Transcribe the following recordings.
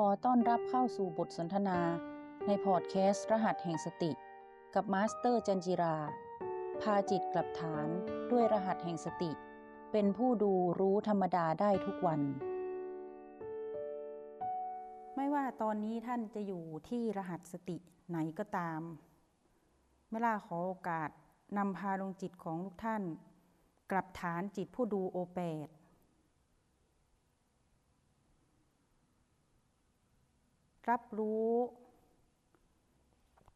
ขอต้อนรับเข้าสู่บทสนทนา ในพอดแคสต์ รหัสแห่งสติ กับมาสเตอร์จันทร์จิรา พาจิตกลับฐานด้วยรหัสแห่งสติ เป็นผู้ดูรู้ธรรมดาได้ทุกวัน ไม่ว่าตอนนี้ท่านจะอยู่ที่รหัสสติไหนก็ตาม เมล่าขอโอกาสนำพาดวงจิตของทุกท่าน กลับฐานจิตผู้ดูโอแปด รับรู้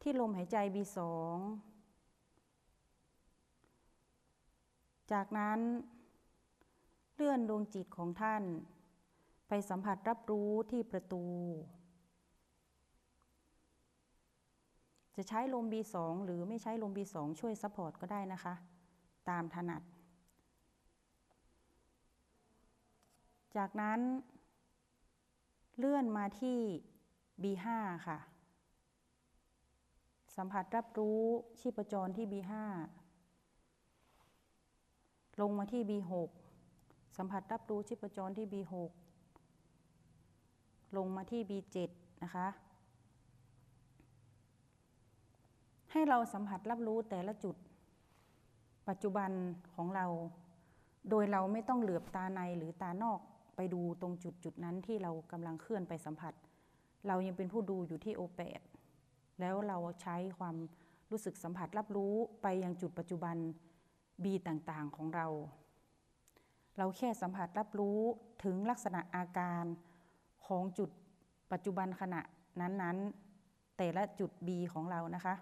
ที่ลมหายใจ B2 จากนั้นเลื่อนดวงจิตของท่าน ไปสัมผัสรับรู้ที่ประตู จะใช้ลม B2 หรือไม่ใช้ลม B2 ช่วย support ก็ได้นะคะ ตามถนัด จากนั้น เลื่อนมาที่ B5 ค่ะ สัมผัสรับรู้ชีพจรที่ B5 ลงมาที่ B6 สัมผัสรับรู้ชีพจรที่ B6 ลงมาที่ B7 นะคะ ให้เราสัมผัสรับรู้แต่ละจุด ปัจจุบันของเรา โดยเราไม่ต้องเหลือบตาในหรือตานอกไปดูตรงจุดจุดนั้นที่เรากำลังเคลื่อนไปสัมผัส เรายังเป็นผู้ดูอยู่ที่โอแปดแล้วเราใช้ความรู้สึกสัมผัสรับรู้ไปยังจุดปัจจุบันบีต่างๆของเรา เราแค่สัมผัสรับรู้ถึงลักษณะอาการของจุดปัจจุบันขณะนั้นๆ แต่ละจุด B ของเรานะคะ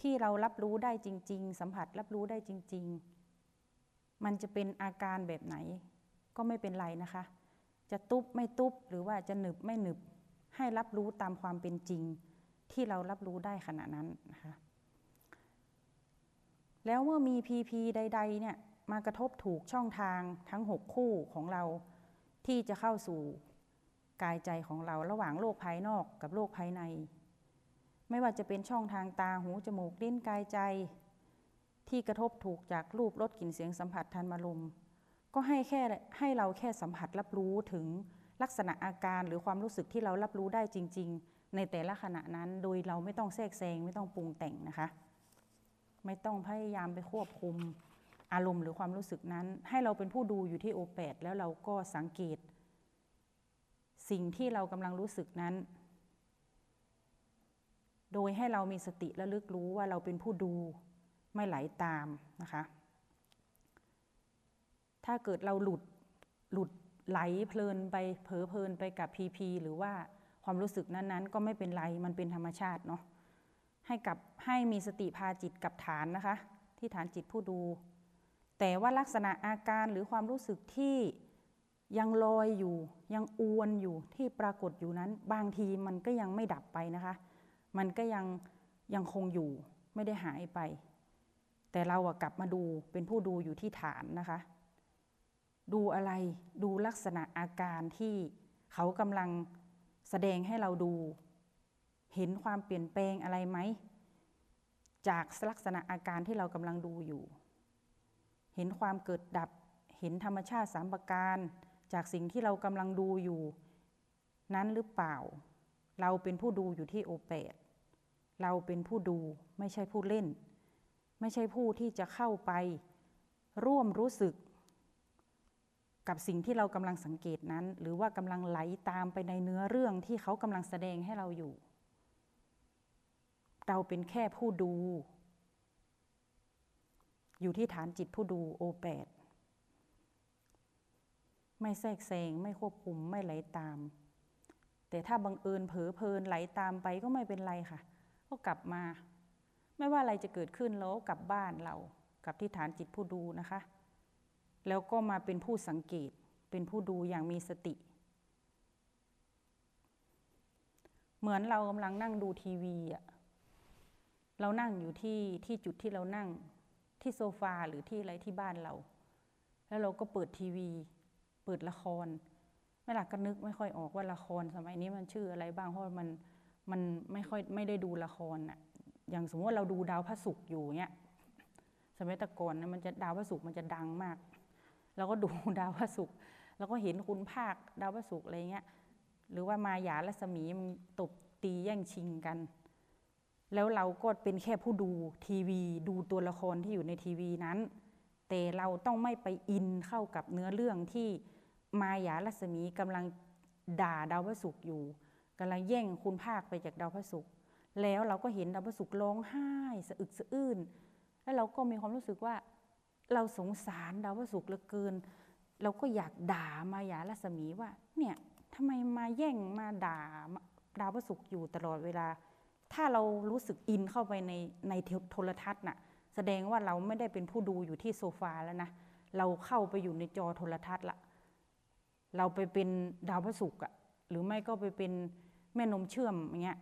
ที่เรารับรู้ได้จริง ๆ สัมผัสรับรู้ได้จริง ๆ มันจะเป็นอาการแบบไหน ก็ไม่เป็นไรนะคะ จะตุบไม่ตุบหรือว่าจะหนึบไม่หนึบ ให้รับรู้ตามความเป็นจริงที่เรารับรู้ได้ขณะนั้นนะคะแล้วเมื่อมี PP ใด ๆ เนี่ยมากระทบถูกช่องทางทั้ง 6 คู่ของเราที่จะเข้าสู่กายใจของเราระหว่างโลกภายนอกกับโลกภายใน ไม่ว่าจะเป็นช่องทางตาหูจมูกลิ้นกายใจ ที่กระทบถูกจากรูปรสกลิ่นเสียงสัมผัสทันมาลมก็ให้แค่ให้เราแค่สัมผัสรับรู้ถึง ลักษณะอาการหรือความรู้สึกที่เรารับรู้ได้จริง ๆ ในแต่ละขณะนั้น โดยเราไม่ต้องแทรกแซงไม่ต้องปรุงแต่งนะคะ ไม่ต้องพยายามไปควบคุมอารมณ์หรือความรู้สึกนั้น ให้เราเป็นผู้ดูอยู่ที่โอแปดแล้วเราก็สังเกต สิ่งที่เรากำลังรู้สึกนั้น โดยให้เรามีสติและลึกรู้ว่าเราเป็นผู้ดูไม่ไหลาตามนะคะ ถ้าเกิดเราหลุดหลุด ไหลเพลินไปเผลอเพลินไปกับพีพีหรือว่าความรู้สึกนั้นๆ ก็ไม่เป็นไรมันเป็นธรรมชาติเนาะให้กับให้มีสติพาจิตกับฐานนะคะ ที่ฐานจิตผู้ดู แต่ว่าลักษณะอาการหรือความรู้สึกที่ยังลอยอยู่ ยังอวนอยู่ที่ปรากฏอยู่นั้น บางทีมันก็ยังไม่ดับไปนะคะ มันก็ยังยังคงอยู่ไม่ได้หายไป แต่เราอะกลับมาดูเป็นผู้ดูอยู่ที่ฐานนะคะ ดูอะไรดูลักษณะอาการที่เขากำลังแสดงให้เราดู เห็นความเปลี่ยนแปลงอะไรไหม จากลักษณะอาการที่เรากำลังดูอยู่ เห็นความเกิดดับ เห็นธรรมชาติสามประการ จากสิ่งที่เรากำลังดูอยู่ นั้นหรือเปล่า เราเป็นผู้ดูอยู่ที่โอแปดเราเป็นผู้ดูไม่ใช่ผู้เล่น ไม่ใช่ผู้ที่จะเข้าไป ร่วมรู้สึก กับสิ่งที่เรากำลังสังเกตนั้น หรือว่ากำลังไหลตามไปในเนื้อเรื่องที่เขากำลังแสดงให้เราอยู่ เราเป็นแค่ผู้ดู อยู่ที่ฐานจิตผู้ดูโอแปดไม่แทรกแซงไม่ควบคุมไม่ไหลตาม แต่ถ้าบังเอิญเผลอเพลินไหลตามไปก็ไม่เป็นไรค่ะ ก็กลับมา ไม่ว่าอะไรจะเกิดขึ้นแล้วกลับบ้านเรา กลับที่ฐานจิตผู้ดูนะคะ แล้วก็มาเป็นผู้สังเกต เป็นผู้ดูอย่างมีสติ เหมือนเรากำลังนั่งดูทีวีอะเรานั่งอยู่ที่ที่จุดที่เรานั่งที่โซฟาหรือที่อะไรที่บ้านเรา แล้วเราก็เปิดทีวี เปิดละครไม่หลักก็นึกไม่ค่อยออกว่าละครสมัยนี้มันชื่ออะไรบ้างเพราะมันมันไม่ค่อยไม่ได้ดูละครอะอย่างสมมติว่าเราดูดาวพระศุกร์อยู่เนี้ยสมัยตะกอนนะมันจะดาวพระศุกร์มันจะดังมาก เราก็ดูดาวพระศุกร์แล้วก็เห็นคุณภาคดาวพระศุกร์อะไรเงี้ย หรือว่ามายาลัศมีมันตบตีแย่งชิงกัน แล้วเราก็เป็นแค่ผู้ดูทีวี ดูตัวละครที่อยู่ในทีวีนั้น แต่เราต้องไม่ไปอินเข้ากับเนื้อเรื่องที่มายาลัศมีกำลังด่าดาวพระศุกร์อยู่กำลังแย่งคุณภาคไปจากดาวพระศุกร์แล้วเราก็เห็นดาวพระศุกร์ร้องไห้สะอึกสะอื้นแล้วเราก็มีความรู้สึกว่า เราสงสารดาวพระศุกร์เหลือเกิน เราก็อยากด่ามายาลัศมีว่า เนี่ยทำไมมาแย่งมาด่าดาวพระศุกร์อยู่ตลอดเวลา ถ้าเรารู้สึกอินเข้าไปในในโทรทัศน์น่ะ แสดงว่าเราไม่ได้เป็นผู้ดูอยู่ที่โซฟาแล้วนะเราเข้าไปอยู่ในจอโทรทัศน์ละเราไปเป็นดาวพระศุกร์อะหรือไม่ก็ไปเป็นแม่นมเชื่อมอย่างเงี้ย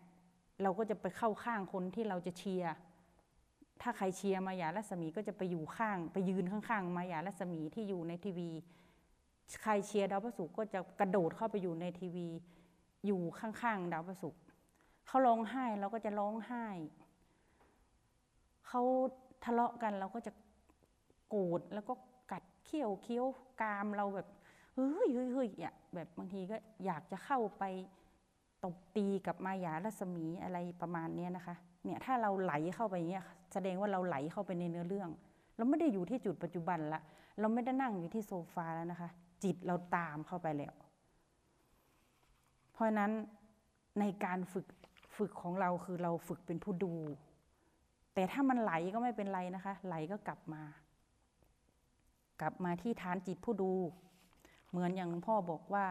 เราก็จะไปเข้าข้างคนที่เราจะเชียร์ ถ้าใครเชียร์มายาลัศมีก็จะไปอยู่ข้าง ไปยืนข้างๆ มายาลัศมีที่อยู่ในทีวี ใครเชียร์ดาวพระศุกร์ก็จะกระโดดเข้าไปอยู่ในทีวี อยู่ข้างๆดาวพระศุกร์เขาร้องไห้เราก็จะร้องไห้เขาทะเลาะกันเราก็จะโกรธแล้วก็กัดเขี้ยวเคี้ยวกามเราแบบเฮ้ยเฮ้ยเฮ้ยอะแบบบางทีก็อยากจะเข้าไปตบตีกับมายารัศมีอะไรประมาณนี้นะคะเนี่ยถ้าเราไหลเข้าไปเงี้ย แสดงว่าเราไหลเข้าไปในเนื้อเรื่อง เราไม่ได้อยู่ที่จุดปัจจุบันละ เราไม่ได้นั่งอยู่ที่โซฟาแล้วนะคะ จิตเราตามเข้าไปแล้ว เพราะนั้นในการฝึกฝึกของเราคือเราฝึกเป็นผู้ดู แต่ถ้ามันไหลก็ไม่เป็นไรนะคะ ไหลก็กลับมา กลับมาที่ฐานจิตผู้ดู เหมือนอย่างพ่อบอกว่า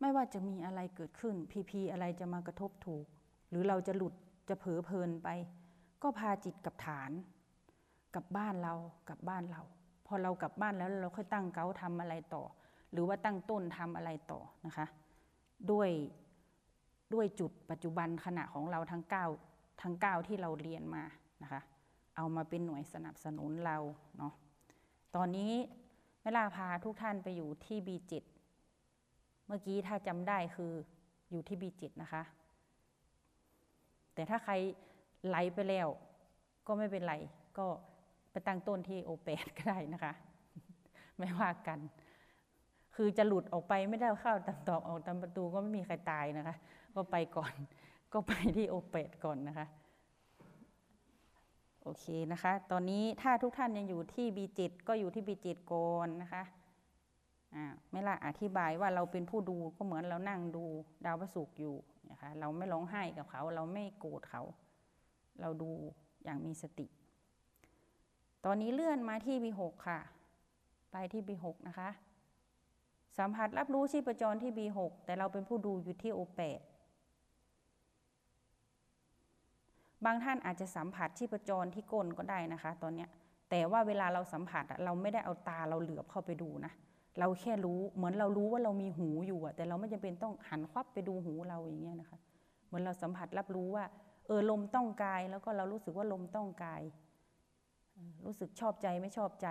ไม่ว่าจะมีอะไรเกิดขึ้น พีพีอะไรจะมากระทบถูก หรือเราจะหลุด จะเผลอเพลินไป ก็พาจิตกับฐานกับบ้านเรากับบ้านเรา พอเรากลับบ้านแล้วเราค่อยตั้งเก้าทำอะไรต่อ หรือว่าตั้งต้นทำอะไรต่อนะคะ ด้วยด้วยจุดปัจจุบันขณะของเราทั้ง9ทั้ง 9 ที่เราเรียนมานะคะ เอามาเป็นหน่วยสนับสนุนเราเนาะตอนนี้เวลาพาทุกท่านไปอยู่ที่ B7 เมื่อกี้ถ้าจำได้คืออยู่ที่ B7 นะคะ แต่ถ้าใครไหลไปแล้ว ก็ไม่เป็นไร ก็ไปตั้งต้นที่ O8 ก็ได้นะคะ ไม่ว่ากัน คือจะหลุดออกไปไม่ได้เข้าตามตอกออกตามประตูก็ไม่มีใครตายนะคะ ก็ไปก่อน ก็ไปที่โอเปตก่อนนะคะโอเคนะคะ ตอนนี้ถ้าทุกท่านยังอยู่ที่ B7 ก็อยู่ที่ B7 ก่อนนะคะ ไม่ละอธิบายว่าเราเป็นผู้ดูก็เหมือนเรานั่งดูดาวพระศุกร์อยู่นะคะเราไม่ร้องไห้กับเขา เราไม่โกรธเขา เราดูอย่างมีสติ ตอนนี้เลื่อนมาที่ B6 ค่ะ ไปที่ B6 นะคะ สัมผัสรับรู้ชีพจรที่ B6 แต่เราเป็นผู้ดูอยู่ที่ O8 บางท่านอาจจะสัมผัสชีพจรที่ก้นก็ได้นะคะ ตอนเนี้ยแต่ว่าเวลาเราสัมผัสเราไม่ได้เอาตาเราเหลือบเข้าไปดูนะ เราแค่รู้เหมือนเรารู้ว่าเรามีหูอยู่อะแต่เราไม่จำเป็นต้องหันควับไปดูหูเราอย่างเงี้ยนะคะ เหมือนเราสัมผัสรับรู้ว่า เออลมต้องกายแล้วก็เรารู้สึกว่าลมต้องกาย รู้สึกชอบใจไม่ชอบใจ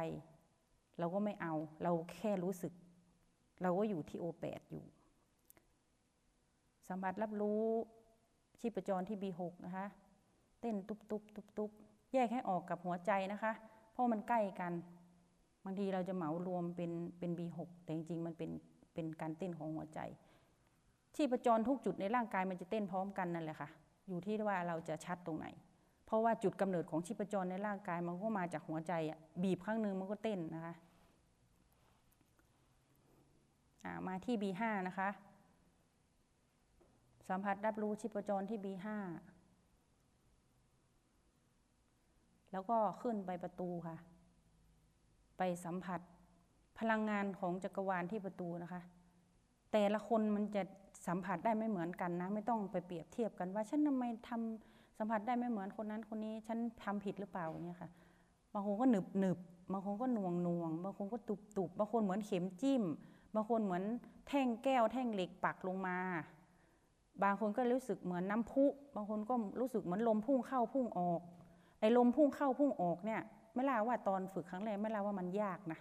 เราก็ไม่เอา เราแค่รู้สึก เราก็อยู่ที่โอแปดอยู่ สัมผัสรับรู้ชีพจรที่ B6 นะคะ เต้นตุบตุบตุบตุบแยกให้ออกกับหัวใจนะคะ เพราะมันใกล้กัน บางทีเราจะเหมารวมเป็นเป็น B6 แต่จริงๆมันเป็นเป็นการเต้นของหัวใจ ชีพจรทุกจุดในร่างกายมันจะเต้นพร้อมกันนั่นแหละค่ะ อยู่ที่ว่าเราจะชัดตรงไหน เพราะว่าจุดกำเนิดของชีพจรในร่างกายมันก็มาจากหัวใจอะบีบครั้งหนึ่งมันก็เต้นนะคะมาที่ B5 นะคะ สัมผัสรับรู้ชีพจรที่ B5 แล้วก็ขึ้นไปประตูค่ะ ไปสัมผัสพลังงานของจักรวาลที่ประตูนะคะ แต่ละคนมันจะสัมผัสได้ไม่เหมือนกันนะ ไม่ต้องไปเปรียบเทียบกันว่าฉันทำไมทำสัมผัสได้ไม่เหมือนคนนั้นคนนี้ฉันทำผิดหรือเปล่าเนี่ยค่ะบางคนก็หนึบหนึบบางคนก็หน่วงหน่วงบางคนก็ตุบตุบบางคนเหมือนเข็มจิ้ม บางคนเหมือนแท่งแก้ว แท่งเหล็กปักลงมา บางคนก็รู้สึกเหมือนน้ำพุ บางคนก็รู้สึกเหมือนลมพุ่งเข้าพุ่งออกไอ้ลมพุ่งเข้าพุ่งออกเนี่ย ไม่ล่าว่าตอนฝึกครั้งแรกไม่ล่าว่ามันยากนะ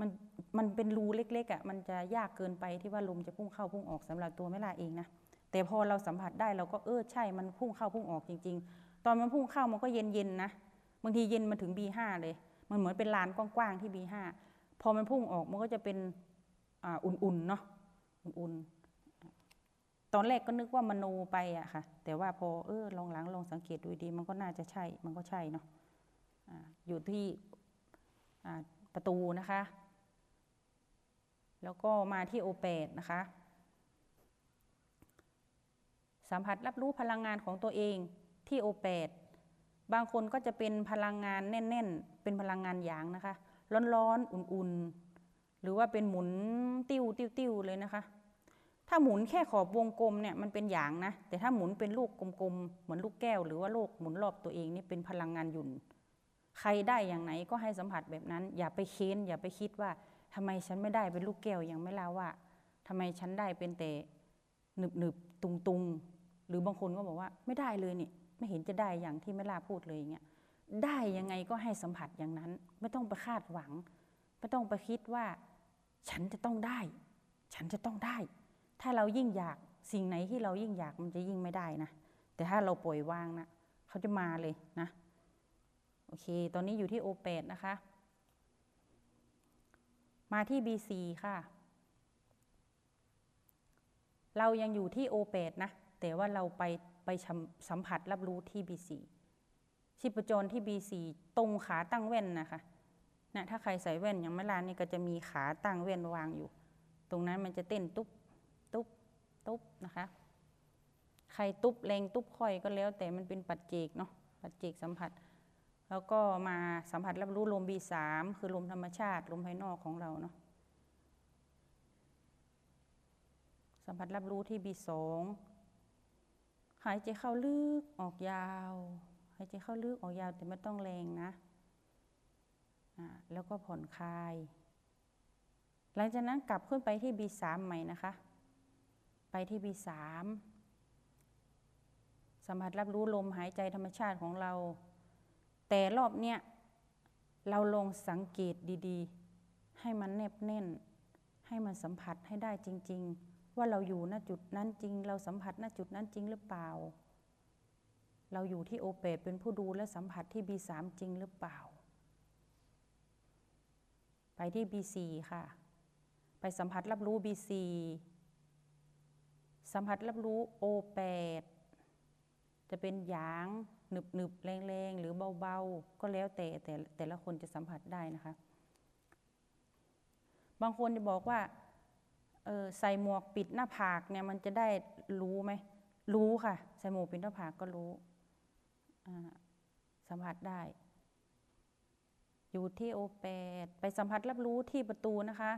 มันมันเป็นรูเล็กๆอะ่ะมันจะยากเกินไปที่ว่าลมจะพุ่งเข้าพุ่งออกสำหรับตัวไม่ล่าเองนะแต่พอเราสัมผัสได้เราก็เออใช่มันพุ่งเข้าพุ่งออกจริง ๆ ตอนมันพุ่งเข้ามันก็เย็นๆนะบางทีเย็นมาถึง B5 เลย มันเหมือนเป็นลานกว้างๆที่ B5 พอมันพุ่งออกมันก็จะเป็นอ่อุ่นๆเนาะอุ่นๆ ตอนแรกก็นึกว่ามโนไปอะค่ะ แต่ว่าพอเออลองหลังลองสังเกตดูดี มันก็น่าจะใช่ มันก็ใช่เนาะ อยู่ที่ประตูนะคะ แล้วก็มาที่โอเปดนะคะ สัมผัสรับรู้พลังงานของตัวเองที่โอเปดบางคนก็จะเป็นพลังงานแน่น ๆ เป็นพลังงานหยางนะคะ ร้อนๆ อุ่นๆ หรือว่าเป็นหมุนติ้วติ้วติ้วเลยนะคะ ถ้าหมุนแค่ขอบวงกลมเนี่ยมันเป็นหยางนะ แต่ถ้าหมุนเป็นลูกกลมๆ เหมือนลูกแก้ว หรือว่าโลกหมุนรอบตัวเองนี่เป็นพลังงานหยุ่น ใครได้อย่างไหนก็ให้สัมผัสแบบนั้น อย่าไปเค้นอย่าไปคิดว่าทำไมฉันไม่ได้เป็นลูกแก้วอย่างไม่ลาว่าทำไมฉันได้เป็นแต่หนึบหนึบตุงตุงหรือบางคนก็บอกว่าไม่ได้เลยนี่ไม่เห็นจะได้อย่างที่ไม่ลาพูดเลยอย่างเงี้ยได้ยังไงก็ให้สัมผัสอย่างนั้น ไม่ต้องไปคาดหวัง ไม่ต้องไปคิดว่า ฉันจะต้องได้ ฉันจะต้องได้ ถ้าเรายิ่งอยากสิ่งไหนที่เรายิ่งอยากมันจะยิ่งไม่ได้นะแต่ถ้าเราปล่อยวางนะเขาจะมาเลยนะ โอเค ตอนนี้อยู่ที่โอเปดนะคะ มาที่ B4 ค่ะ เรายังอยู่ที่โอเปดนะ แต่ว่าเราไปไปสัมผัสรับรู้ที่ B4 ชีพจรที่ B4 ตรงขาตั้งแว่นนะคะนะถ้าใครใส่แว่นอย่างไม่ลานนี่ก็จะมีขาตั้งแว่นวางอยู่ ตรงนั้นมันจะเต้นตุ๊บตุ๊บตุ๊บนะคะ ใครตุ๊บแรงตุ๊บค่อยก็แล้ว แต่มันเป็นปัจเจกเนาะ ปัจเจกสัมผัส แล้วก็มาสัมผัสรับรู้ลม B3 คือลมธรรมชาติ ลมภายนอกของเราเนาะสัมผัสรับรู้ที่ B2 หายใจเข้าลึกออกยาว หายใจเข้าลึกออกยาวแต่ไม่ต้องแรงนะแล้วก็ผ่อนคลาย หลังจากนั้นกลับขึ้นไปที่ B3 ใหม่นะคะ ไปที่ B3 สัมผัสรับรู้ลมหายใจธรรมชาติของเรา แต่รอบเนี้ยเราลองสังเกตดีๆ ให้มันแนบแน่น ให้มันสัมผัสให้ได้จริง ๆ ว่าเราอยู่ณจุดนั้นจริง เราสัมผัสณจุดนั้นจริงหรือเปล่า เราอยู่ที่โอเปเป็นผู้ดูและสัมผัสที่ B3 จริงหรือเปล่า ไปที่ B4 ค่ะ ไปสัมผัสรับรู้ B4 สัมผัสรับรู้ O8 จะเป็นหยาง หนึบหนึบแรงแรงหรือเบาๆ ก็แล้วแต่แต่แต่ละคนจะสัมผัสได้นะคะ บางคนจะบอกว่าออใส่หมวกปิดหน้าผากเนี่ยมันจะได้รู้ไหมรู้ค่ะ ใส่หมวกปิดหน้าผากก็รู้สัมผัสได้ อยู่ที่โอเปดไปสัมผัสรับรู้ที่ประตูนะคะ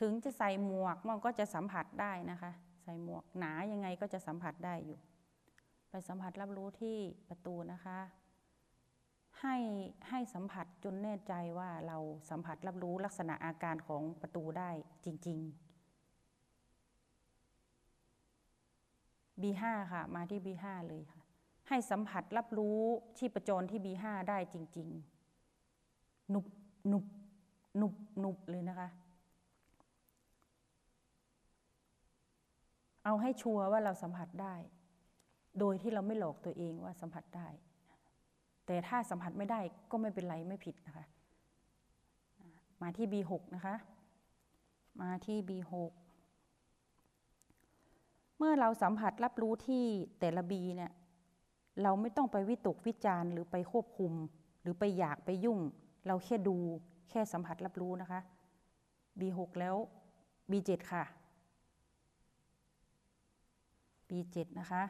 ถึงจะใส่หมวกมันก็จะสัมผัสได้นะคะ ใส่หมวกหนายังไงก็จะสัมผัสได้อยู่ ไปสัมผัสรับรู้ที่ประตูนะคะ ให้ให้สัมผัสจนแน่ใจว่าเราสัมผัสรับรู้ลักษณะอาการของประตูได้จริง ๆ B5 ค่ะ มาที่ B5 เลยค่ะ ให้สัมผัสรับรู้ชีพจรที่ B5 ได้จริง ๆ หนุบหนุบหนุบหนุบเลยนะคะเอาให้ชัวร์ว่าเราสัมผัสได้ โดยที่เราไม่หลอกตัวเองว่าสัมผัสได้ แต่ถ้าสัมผัสไม่ได้ก็ไม่เป็นไรไม่ผิดนะคะ มาที่ B6 นะคะ มาที่ B6 เมื่อเราสัมผัสรับรู้ที่แต่ละ B เนี่ยเราไม่ต้องไปวิตกวิจารณ์หรือไปควบคุม หรือไปอยากไปยุ่ง เราแค่ดูแค่สัมผัสรับรู้นะคะ B6 แล้ว B7 ค่ะ B7 นะคะ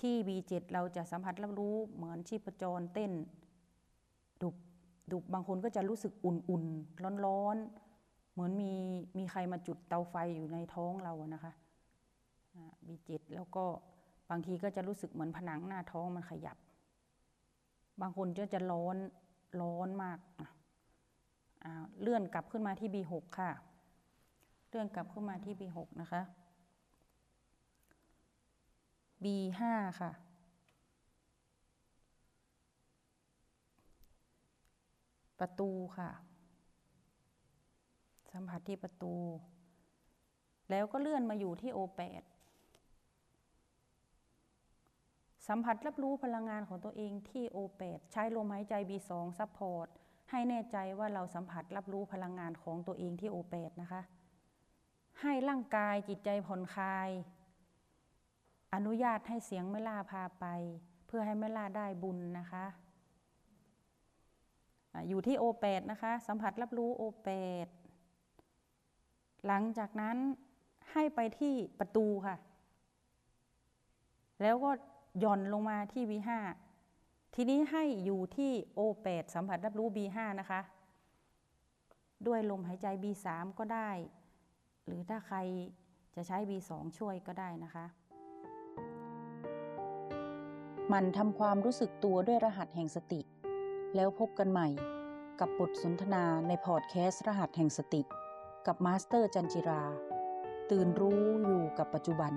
ที่ B7 เราจะสัมผัสรับรู้เหมือนชีพจรเต้น ดุบดุบบางคนก็จะรู้สึกอุ่นๆ ร้อนๆ เหมือนมีมีใครมาจุดเตาไฟอยู่ในท้องเราอะนะคะ B7 แล้วก็บางทีก็จะรู้สึกเหมือนผนังหน้าท้องมันขยับ บางคนก็จะร้อนร้อนมากเลื่อนกลับขึ้นมาที่ B6 ค่ะ เลื่อนกลับขึ้นมาที่ B6 นะคะ B5 ค่ะ ประตูค่ะ สัมผัสที่ประตู แล้วก็เลื่อนมาอยู่ที่ O8 สัมผัสรับรู้พลังงานของตัวเองที่ O8 ใช้ลมหายใจ B2 support ให้แน่ใจว่าเราสัมผัสรับรู้พลังงานของตัวเองที่โอแปดนะคะ ให้ร่างกายจิตใจผ่อนคลาย อนุญาตให้เสียงเมล่าพาไป เพื่อให้เมล่าได้บุญนะคะอยู่ที่โอแปดนะคะ สัมผัสรับรู้โอแปดหลังจากนั้นให้ไปที่ประตูค่ะ แล้วก็หย่อนลงมาที่ B5 ทีนี้ให้อยู่ที่ O8 สัมผัสรับรู้ B5 นะคะ ด้วยลมหายใจ B3 ก็ได้ หรือถ้าใครจะใช้ B2 ช่วยก็ได้นะคะ มันทำความรู้สึกตัวด้วยรหัสแห่งสติ แล้วพบกันใหม่ กับบทสนทนาในพอดแคสต์รหัสแห่งสติ กับมาสเตอร์จันทร์จิรา ตื่นรู้อยู่กับปัจจุบัน